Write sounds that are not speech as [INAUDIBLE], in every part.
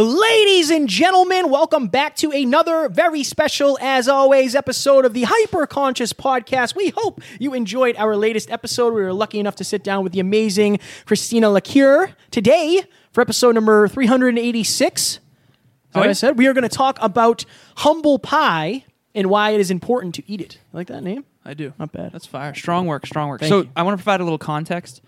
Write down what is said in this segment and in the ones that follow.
Ladies and gentlemen, welcome back to another very special, as always, episode of the Hyper Conscious Podcast. We hope you enjoyed our latest episode. We were lucky enough to sit down with the amazing Christina Lacure today for episode number 386. Oh, Like? I said, we are going to talk about humble pie and why it is important to eat it. You like that name? I do. Not bad. That's fire. Strong work, strong work. Thank so you. I want to provide a little context.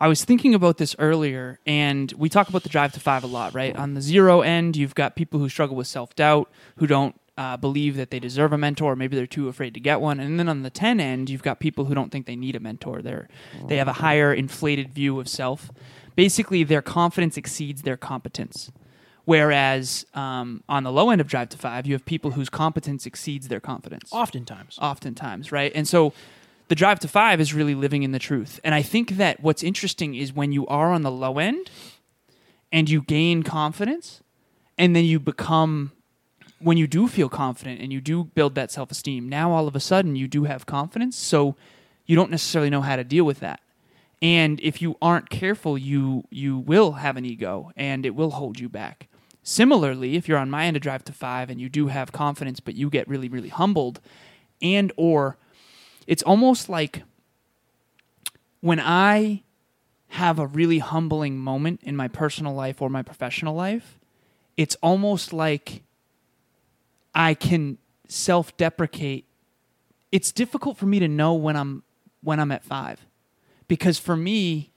I was thinking about this earlier, and we talk about the drive to five a lot, right? On the zero end, you've got people who struggle with self doubt, who don't uh, believe that they deserve a mentor, or maybe they're too afraid to get one. And then on the ten end, you've got people who don't think they need a mentor. They're they have a higher inflated view of self. Basically, their confidence exceeds their competence. Whereas um, on the low end of drive to five, you have people whose competence exceeds their confidence Oftentimes. oftentimes, right? And so the drive to five is really living in the truth. And I think that what's interesting is when you are on the low end and you gain confidence and then you become when you do feel confident and you do build that self-esteem now all of a sudden you do have confidence so you don't necessarily know how to deal with that and if you aren't careful you you will have an ego and it will hold you back similarly if you're on my end of drive to five and you do have confidence but you get really really humbled and or it's almost like when i have a really humbling moment in my personal life or my professional life it's almost like i can self-deprecate. It's difficult for me to know when i'm when i'm at 5 because for me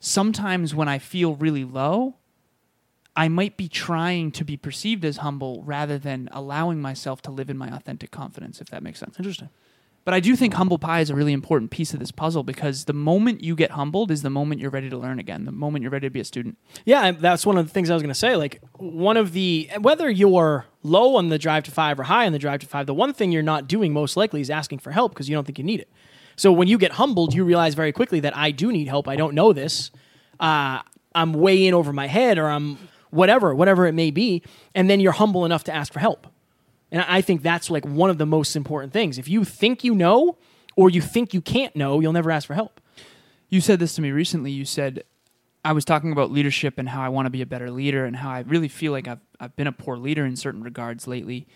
sometimes when i feel really low I might be trying to be perceived as humble rather than allowing myself to live in my authentic confidence, if that makes sense. Interesting. But I do think humble pie is a really important piece of this puzzle because the moment you get humbled is the moment you're ready to learn again, the moment you're ready to be a student. Yeah, that's one of the things I was going to say. Like, one of the, whether you're low on the drive to five or high on the drive to five, the one thing you're not doing most likely is asking for help because you don't think you need it. So when you get humbled, you realize very quickly that I do need help. I don't know this. Uh, I'm way in over my head or I'm whatever, whatever it may be. And then you're humble enough to ask for help. And I think that's like one of the most important things. If you think you know or you think you can't know, you'll never ask for help. You said this to me recently. You said, I was talking about leadership and how I want to be a better leader and how I really feel like I've, I've been a poor leader in certain regards lately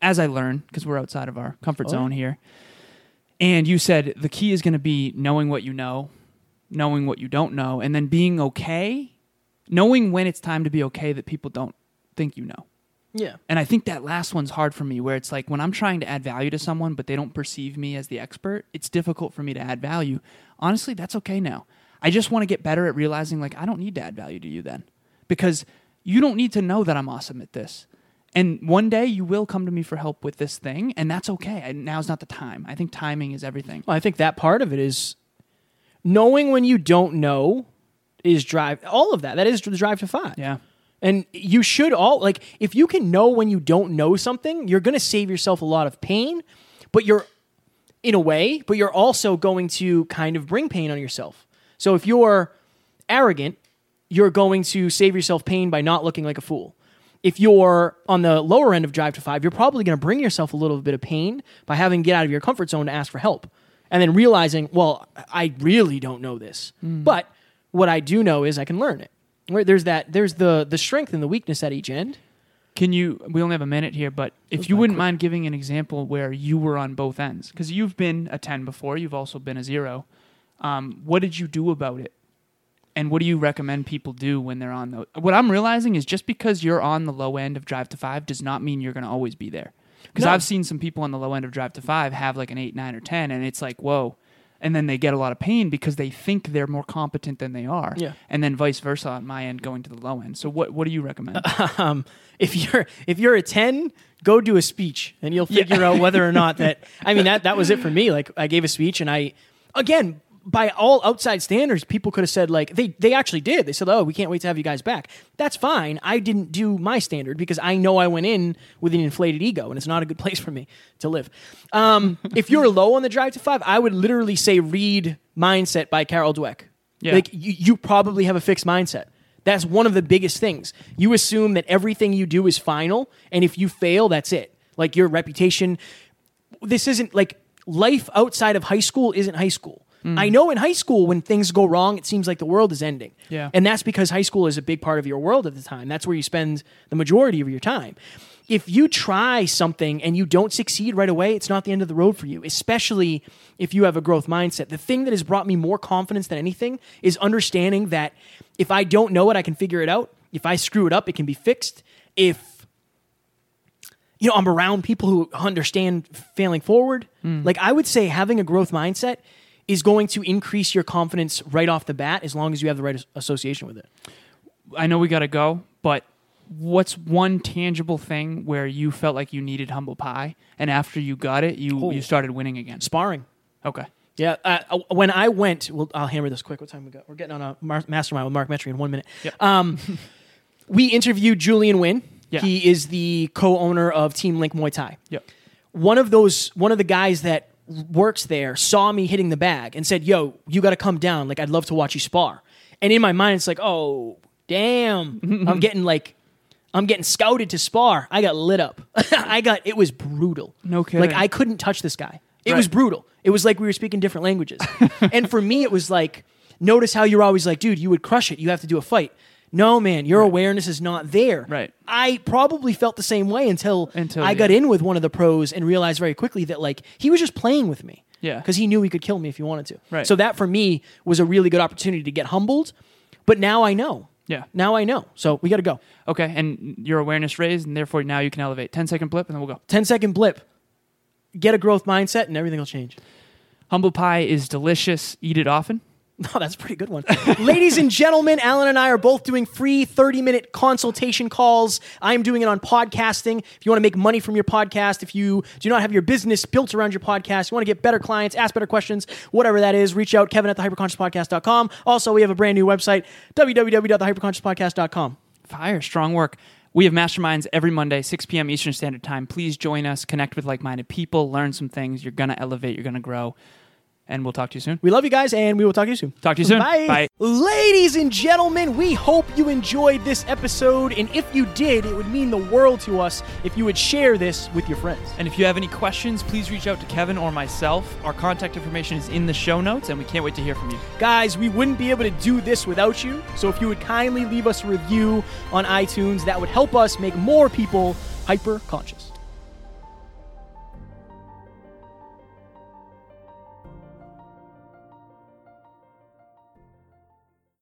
as I learn, because we're outside of our comfort Oh, zone here. And you said the key is going to be knowing what you know, knowing what you don't know, and then being okay, knowing when it's time to be okay that people don't think you know. Yeah. And I think that last one's hard for me where it's like when I'm trying to add value to someone but they don't perceive me as the expert, it's difficult for me to add value. Honestly, that's okay now. I just want to get better at realizing like I don't need to add value to you then. Because you don't need to know that I'm awesome at this. And one day you will come to me for help with this thing and that's okay. And now's not the time. I think timing is everything. Well, I think that part of it is knowing when you don't know is drive all of that. That is the drive to five. Yeah. And you should all like if you can know when you don't know something, you're going to save yourself a lot of pain, but you're in a way, but you're also going to kind of bring pain on yourself. So if you're arrogant, you're going to save yourself pain by not looking like a fool. If you're on the lower end of drive to five, you're probably going to bring yourself a little bit of pain by having to get out of your comfort zone to ask for help. And then realizing, well, I really don't know this. Mm. But what I do know is I can learn it. Right? There's that there's the the strength and the weakness at each end. Can you? We only have a minute here, but if you wouldn't mind giving an example where you were on both ends, because you've been a ten before, you've also been a zero. Um, what did you do about it? And what do you recommend people do when they're on the? What I'm realizing is just because you're on the low end of Drive to Five does not mean you're going to always be there. Because No. I've seen some people on the low end of Drive to Five have like an eight, nine, or ten, and it's like whoa. And then they get a lot of pain because they think they're more competent than they are. Yeah. And then vice versa on my end going to the low end. So what what do you recommend? [LAUGHS] Um, if you're if you're a ten, go do a speech, and you'll figure out whether or not that. I mean that that was it for me. [LAUGHS] Like I gave a speech, and I again by all outside standards, people could have said like they they actually did. They said, "Oh, we can't wait to have you guys back." That's fine. I didn't do my standard because I know I went in with an inflated ego, and it's not a good [LAUGHS] place for me to live. Um, if you're low on the drive to five, I would literally say read "Mindset" by Carol Dweck. Yeah. Like you, you probably have a fixed mindset. That's one of the biggest things. You assume that everything you do is final, and if you fail, that's it. Like your reputation. This isn't like life outside of high school isn't high school. I know in high school when things go wrong, it seems like the world is ending. Yeah. And that's because high school is a big part of your world at the time. That's where you spend the majority of your time. If you try something and you don't succeed right away, it's not the end of the road for you, especially if you have a growth mindset. The thing that has brought me more confidence than anything is understanding that if I don't know it, I can figure it out. If I screw it up, it can be fixed. If you know, I'm around people who understand failing forward. Hmm. Like I would say having a growth mindset is going to increase your confidence right off the bat as long as you have the right association with it. I know we got to go, but what's one tangible thing where you felt like you needed humble pie, and after you got it, you Oh. you started winning again? Sparring. Okay. Yeah, uh, uh, when I went, well, I'll hammer this quick. What time we got? We're getting on a mar- mastermind with Mark Metry in one minute. Yep. Um, [LAUGHS] we interviewed Julian Wynn. Yeah. He is the co-owner of Team Link Muay Thai. Yep. one of those one of the guys that works there saw me hitting the bag and said, "Yo, you got to come down. Like I'd love to watch you spar." And in my mind, it's like, "Oh, damn! [LAUGHS] I'm getting like, I'm getting scouted to spar." I got lit up. [LAUGHS] I got it was brutal. No kidding. Like I couldn't touch this guy. It was brutal. It was like we were speaking different languages. [LAUGHS] and for me, it was like, notice how you're always like, dude, you would crush it. You have to do a fight. No, man, your awareness is not there. Right. I probably felt the same way until, Until, I got in with one of the pros and realized very quickly that like he was just playing with me. Yeah. Because he knew he could kill me if he wanted to. Right. So that for me was a really good opportunity to get humbled. But now I know. Yeah. Now I know. So we got to go. Okay, and your awareness raised, and therefore now you can elevate. 10 second blip, and then we'll go. 10 second blip. Get a growth mindset and everything will change. Humble pie is delicious. Eat it often. [LAUGHS] Oh, that's a pretty good one. Ladies and gentlemen, Alan and I are both doing free 30 minute consultation calls. I'm doing it on podcasting. If you want to make money from your podcast, if you do not have your business built around your podcast, you want to get better clients, ask better questions, whatever that is, reach out, Kevin at the hyperconsciouspodcast.com. Also, we have a brand new website, www.thehyperconsciouspodcast.com. Fire, strong work. We have masterminds every Monday, 6 p.m. Eastern Standard Time. Please join us, connect with like minded people, learn some things. You're going to elevate, you're going to grow. And we'll talk to you soon. We love you guys, and we will talk to you soon. Talk to you soon. Bye. Bye. Ladies and gentlemen, we hope you enjoyed this episode. And if you did, it would mean the world to us if you would share this with your friends. And if you have any questions, please reach out to Kevin or myself. Our contact information is in the show notes, and we can't wait to hear from you. Guys, we wouldn't be able to do this without you. So if you would kindly leave us a review on iTunes, that would help us make more people hyper conscious.